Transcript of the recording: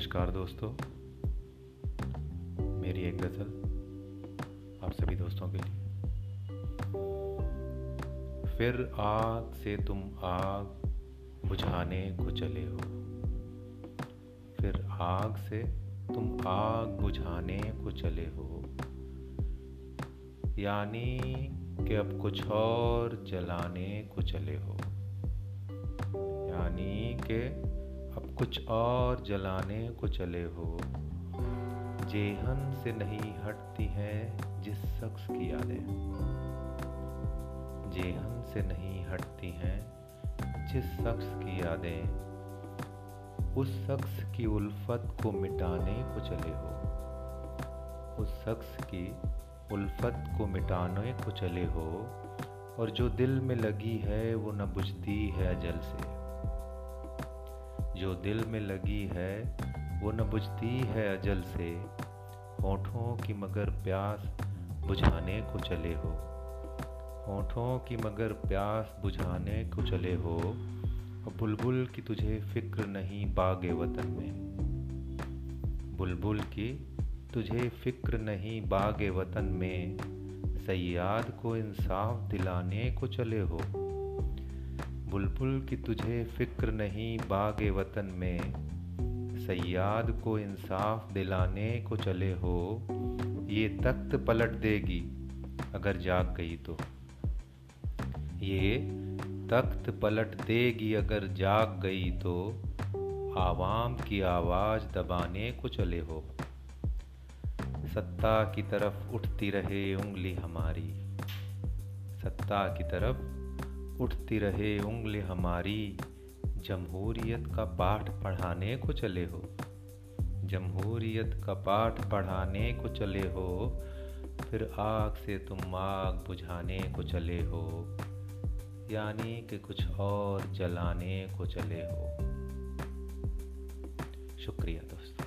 नमस्कार दोस्तों। मेरी एक गज़ल आप सभी दोस्तों के लिए। फिर आग से तुम आग बुझाने को चले हो। फिर आग से तुम आग बुझाने को चले हो। यानी कि अब कुछ और जलाने को चले हो। यानी कि कुछ और जलाने को चले हो। जेहन से नहीं हटती हैं जिस शख्स की यादें। जेहन से नहीं हटती हैं जिस शख्स की यादें। उस शख्स की उल्फत को मिटाने को चले हो। उस शख्स की उल्फत को मिटाने को चले हो। और जो दिल में लगी है वो न बुझती है अजल से। जो दिल में लगी है, वो न बुझती है अजल से। होठों की मगर प्यास बुझाने को चले हो। होठों की मगर प्यास बुझाने को चले हो। बुलबुल की तुझे फ़िक्र नहीं बागे वतन में। बुलबुल की तुझे फ़िक्र नहीं बागे वतन में। सयाद को इंसाफ दिलाने को चले हो। बुलबुल की तुझे फ़िक्र नहीं बाग वतन में। सयाद को इंसाफ दिलाने को चले हो, ये तख्त पलट देगी अगर जाग गई तो। ये तख्त पलट देगी अगर जाग गई तो आवाम की आवाज़ दबाने को चले हो। सत्ता की तरफ़ उठती रहे उंगली हमारी, सत्ता की तरफ़ उठती रहे उंगली हमारी। जमहूरियत का पाठ पढ़ाने को चले हो। जमहूरियत का पाठ पढ़ाने को चले हो। फिर आग से तुम आग बुझाने को चले हो। यानी कि कुछ और जलाने को चले हो। शुक्रिया दोस्तों।